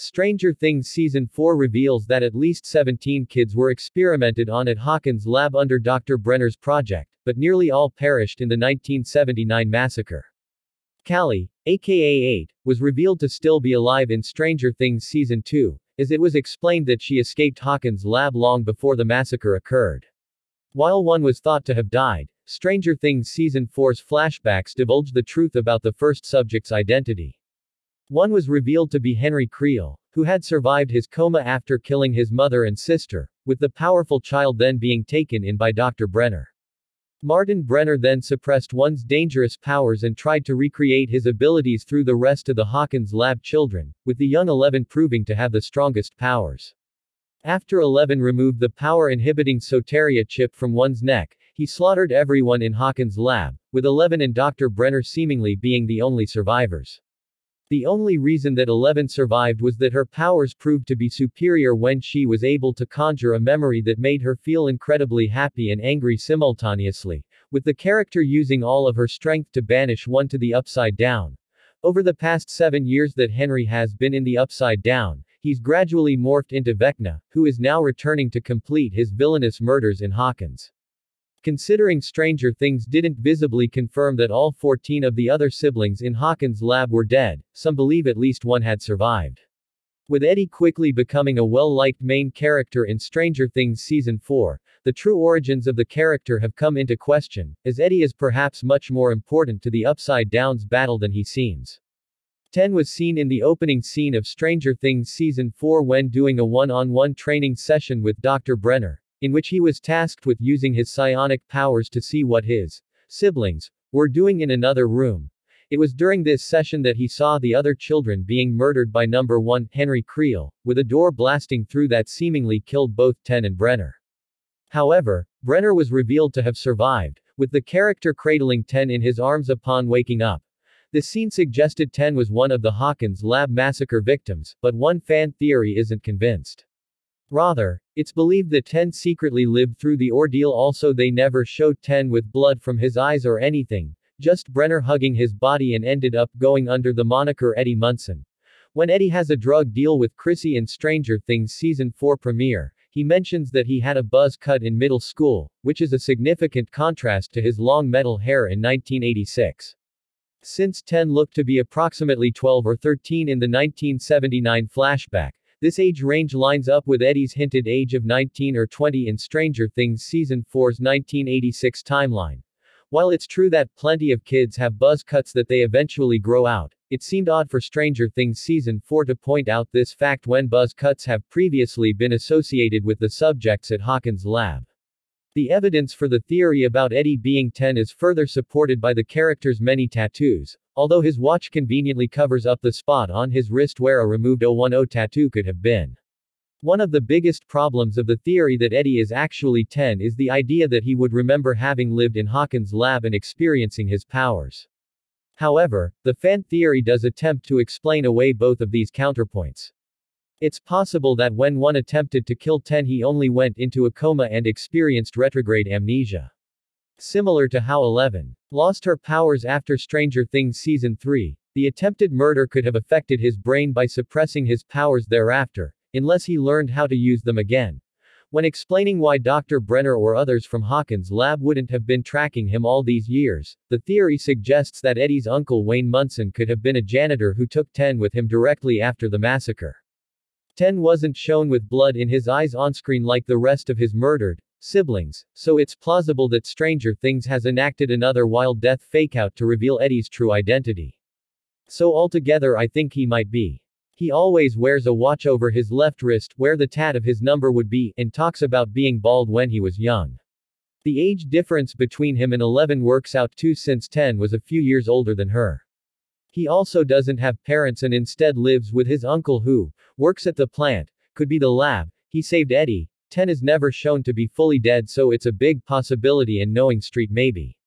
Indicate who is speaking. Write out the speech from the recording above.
Speaker 1: Stranger Things Season 4 reveals that at least 17 kids were experimented on at Hawkins' lab under Dr. Brenner's project, but nearly all perished in the 1979 massacre. Kali, aka 8, was revealed to still be alive in Stranger Things Season 2, as it was explained that she escaped Hawkins' lab long before the massacre occurred. While one was thought to have died, Stranger Things Season 4's flashbacks divulged the truth about the first subject's identity. One was revealed to be Henry Creel, who had survived his coma after killing his mother and sister, with the powerful child then being taken in by Dr. Brenner. Martin Brenner then suppressed one's dangerous powers and tried to recreate his abilities through the rest of the Hawkins lab children, with the young Eleven proving to have the strongest powers. After Eleven removed the power-inhibiting Soteria chip from one's neck, he slaughtered everyone in Hawkins' lab, with Eleven and Dr. Brenner seemingly being the only survivors. The only reason that Eleven survived was that her powers proved to be superior when she was able to conjure a memory that made her feel incredibly happy and angry simultaneously, with the character using all of her strength to banish one to the Upside Down. Over the past seven years that Henry has been in the Upside Down, he's gradually morphed into Vecna, who is now returning to complete his villainous murders in Hawkins. Considering Stranger Things didn't visibly confirm that all 14 of the other siblings in Hawkins' lab were dead, some believe at least one had survived. With Eddie quickly becoming a well-liked main character in Stranger Things Season 4, the true origins of the character have come into question, as Eddie is perhaps much more important to the Upside Down's battle than he seems. Ten was seen in the opening scene of Stranger Things Season 4 when doing a one-on-one -on -one training session with Dr. Brenner, in which he was tasked with using his psionic powers to see what his siblings were doing in another room. It was during this session that he saw the other children being murdered by number 1, Henry Creel, with a door blasting through that seemingly killed both Ten and Brenner. However, Brenner was revealed to have survived, with the character cradling Ten in his arms upon waking up. The scene suggested Ten was one of the Hawkins lab massacre victims, but one fan theory isn't convinced. Rather, it's believed that Ten secretly lived through the ordeal also they never showed Ten with blood from his eyes or anything, just Brenner hugging his body and ended up going under the moniker Eddie Munson. When Eddie has a drug deal with Chrissy in Stranger Things Season 4 premiere, he mentions that he had a buzz cut in middle school, which is a significant contrast to his long metal hair in 1986. Since 10 looked to be approximately 12 or 13 in the 1979 flashback, this age range lines up with Eddie's hinted age of 19 or 20 in Stranger Things Season 4's 1986 timeline. While it's true that plenty of kids have buzz cuts that they eventually grow out, it seemed odd for Stranger Things Season 4 to point out this fact when buzz cuts have previously been associated with the subjects at Hawkins' lab. The evidence for the theory about Eddie being 10 is further supported by the character's many tattoos, Although his watch conveniently covers up the spot on his wrist where a removed 010 tattoo could have been. One of the biggest problems of the theory that Eddie is actually 10 is the idea that he would remember having lived in Hawkins' lab and experiencing his powers. However, the fan theory does attempt to explain away both of these counterpoints. It's possible that when one attempted to kill 10 he only went into a coma and experienced retrograde amnesia. Similar to how Eleven lost her powers after Stranger Things Season 3, the attempted murder could have affected his brain by suppressing his powers thereafter, unless he learned how to use them again. When explaining why Dr. Brenner or others from Hawkins' lab wouldn't have been tracking him all these years, the theory suggests that Eddie's uncle Wayne Munson could have been a janitor who took Ten with him directly after the massacre. Ten wasn't shown with blood in his eyes on screen like the rest of his murdered, siblings, so it's plausible that Stranger Things has enacted another wild death fakeout to reveal Eddie's true identity. So altogether I think he might be. He always wears a watch over his left wrist where the tat of his number would be, and talks about being bald when he was young. The age difference between him and 11 works out too since 10 was a few years older than her. He also doesn't have parents and instead lives with his uncle who works at the plant, could be the lab, he saved Eddie, 10 is never shown to be fully dead so it's a big possibility and knowing street maybe.